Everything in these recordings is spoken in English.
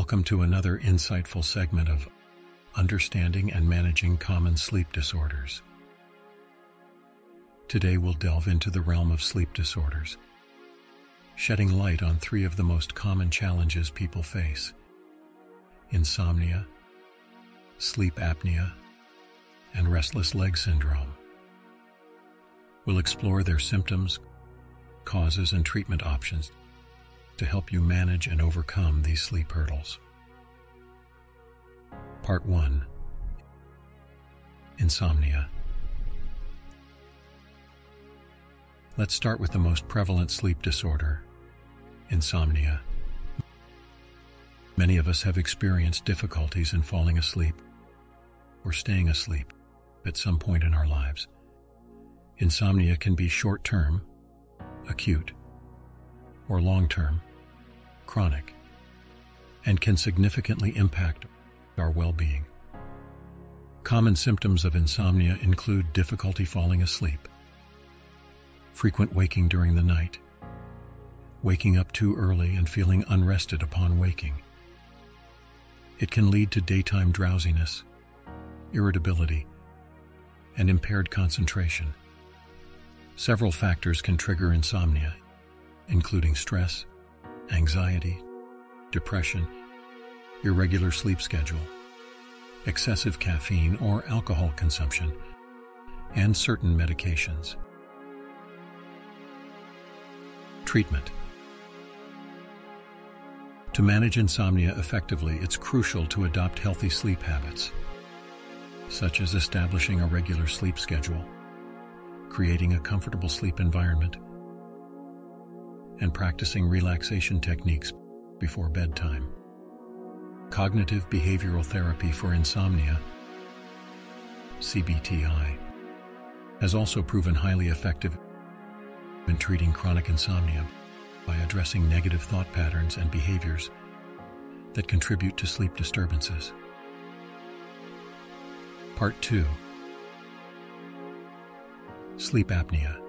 Welcome to another insightful segment of Understanding and Managing Common Sleep Disorders. Today we'll delve into the realm of sleep disorders, shedding light on three of the most common challenges people face insomnia, sleep apnea, and restless leg syndrome. We'll explore their symptoms, causes, and treatment options to help you manage and overcome these sleep hurdles. Part 1 Insomnia. Let's start with the most prevalent sleep disorder insomnia. Many of us have experienced difficulties in falling asleep or staying asleep at some point in our lives. Insomnia can be short term, acute, or long term, chronic, and can significantly impact our well being. Common symptoms of insomnia include difficulty falling asleep, frequent waking during the night, waking up too early and feeling unrested upon waking. It can lead to daytime drowsiness, irritability, and impaired concentration. Several factors can trigger insomnia, including stress, anxiety, depression, irregular sleep schedule, excessive caffeine or alcohol consumption, and certain medications. Treatment To manage insomnia effectively, it's crucial to adopt healthy sleep habits, such as establishing a regular sleep schedule, creating a comfortable sleep environment, and practicing relaxation techniques before bedtime. Cognitive Behavioral Therapy for Insomnia, CBTI, has also proven highly effective in treating chronic insomnia by addressing negative thought patterns and behaviors that contribute to sleep disturbances. Part 2 Sleep Apnea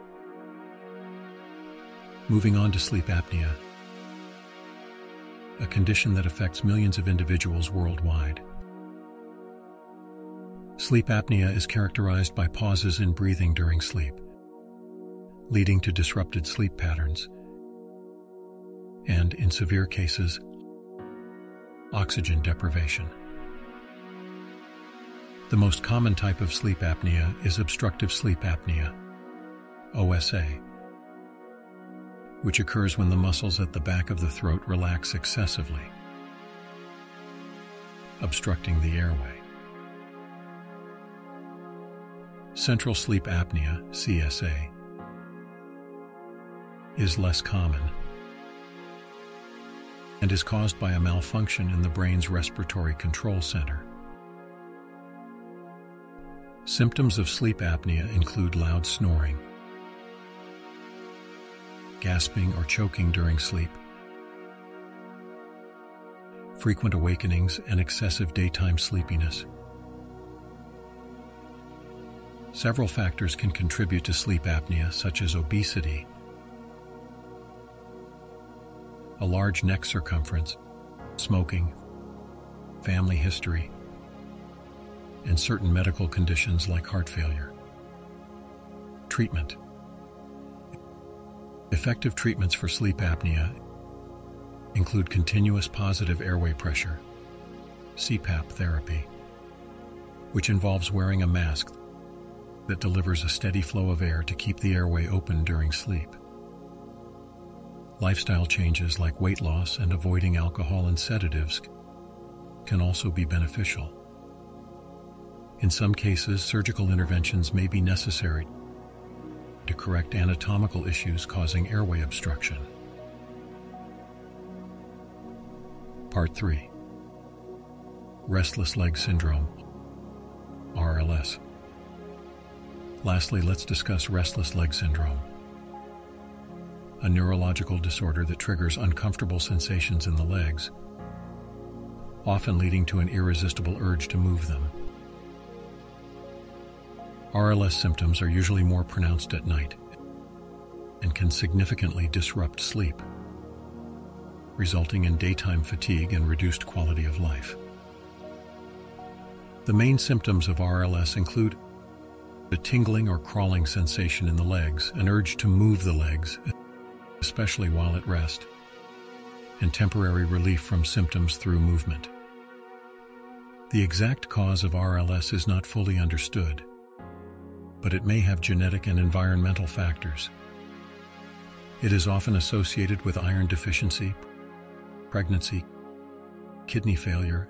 Moving on to sleep apnea, a condition that affects millions of individuals worldwide. Sleep apnea is characterized by pauses in breathing during sleep, leading to disrupted sleep patterns, and, in severe cases, oxygen deprivation. The most common type of sleep apnea is obstructive sleep apnea, OSA which occurs when the muscles at the back of the throat relax excessively, obstructing the airway. Central sleep apnea, CSA, is less common and is caused by a malfunction in the brain's respiratory control center. Symptoms of sleep apnea include loud snoring, gasping, or choking during sleep. Frequent awakenings and excessive daytime sleepiness. Several factors can contribute to sleep apnea, such as obesity, a large neck circumference, smoking, family history, and certain medical conditions like heart failure. Treatment Effective treatments for sleep apnea include continuous positive airway pressure, CPAP therapy, which involves wearing a mask that delivers a steady flow of air to keep the airway open during sleep. Lifestyle changes like weight loss and avoiding alcohol and sedatives can also be beneficial. In some cases, surgical interventions may be necessary to correct anatomical issues causing airway obstruction. Part 3 Restless Leg Syndrome, RLS. Lastly, let's discuss restless leg syndrome, a neurological disorder that triggers uncomfortable sensations in the legs, often leading to an irresistible urge to move them. RLS symptoms are usually more pronounced at night and can significantly disrupt sleep. resulting in daytime fatigue and reduced quality of life. The main symptoms of RLS include a tingling or crawling sensation in the legs, an urge to move the legs, especially while at rest, and temporary relief from symptoms through movement. The exact cause of RLS is not fully understood, but it may have genetic and environmental factors. It is often associated with iron deficiency, pregnancy, kidney failure,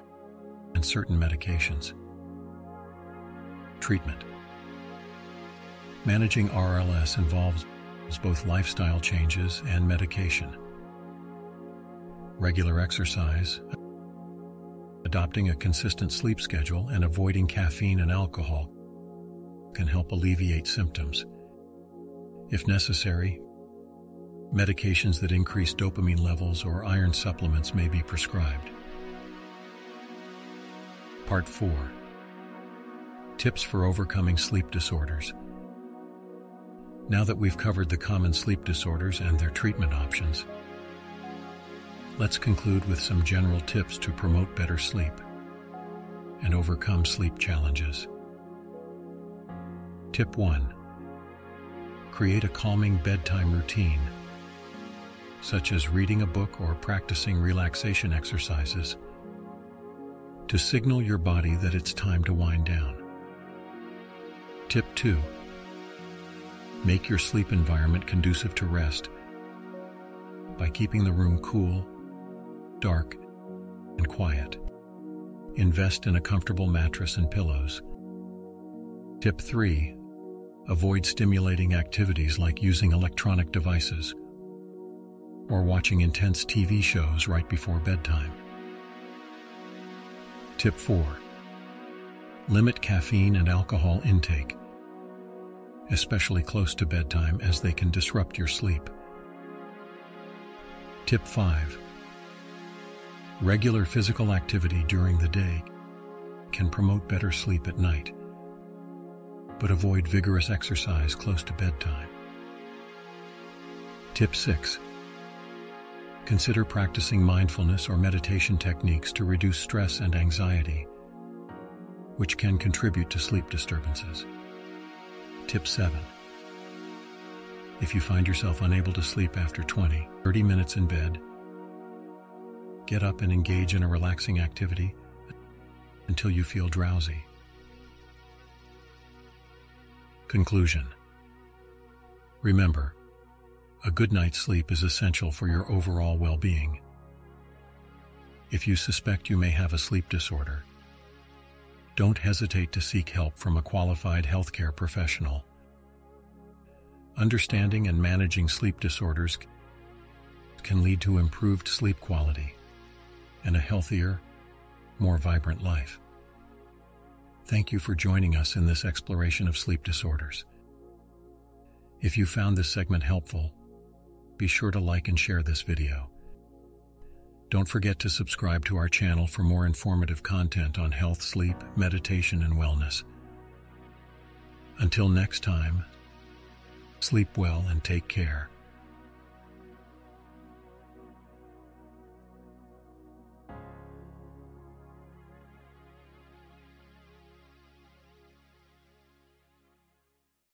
and certain medications. Treatment Managing RLS involves both lifestyle changes and medication. Regular exercise, adopting a consistent sleep schedule, and avoiding caffeine and alcohol can help alleviate symptoms. If necessary, medications that increase dopamine levels or iron supplements may be prescribed. Part 4 Tips for Overcoming Sleep Disorders. Now that we've covered the common sleep disorders and their treatment options, let's conclude with some general tips to promote better sleep and overcome sleep challenges. Tip 1 Create a calming bedtime routine, such as reading a book or practicing relaxation exercises, to signal your body that it's time to wind down. Tip 2 Make your sleep environment conducive to rest by keeping the room cool, dark, and quiet. Invest in a comfortable mattress and pillows. Tip 3. Avoid stimulating activities like using electronic devices or watching intense TV shows right before bedtime. Tip 4. Limit caffeine and alcohol intake especially close to bedtime as they can disrupt your sleep. Tip 5. Regular physical activity during the day can promote better sleep at night, but avoid vigorous exercise close to bedtime. Tip 6. Consider practicing mindfulness or meditation techniques to reduce stress and anxiety, which can contribute to sleep disturbances. Tip 7. If you find yourself unable to sleep after 20, 30 minutes in bed, get up and engage in a relaxing activity until you feel drowsy. Conclusion Remember, a good night's sleep is essential for your overall well being. If you suspect you may have a sleep disorder, don't hesitate to seek help from a qualified healthcare professional. Understanding and managing sleep disorders can lead to improved sleep quality and a healthier, more vibrant life. Thank you for joining us in this exploration of sleep disorders. If you found this segment helpful, be sure to like and share this video. Don't forget to subscribe to our channel for more informative content on health, sleep, meditation, and wellness. Until next time, sleep well and take care.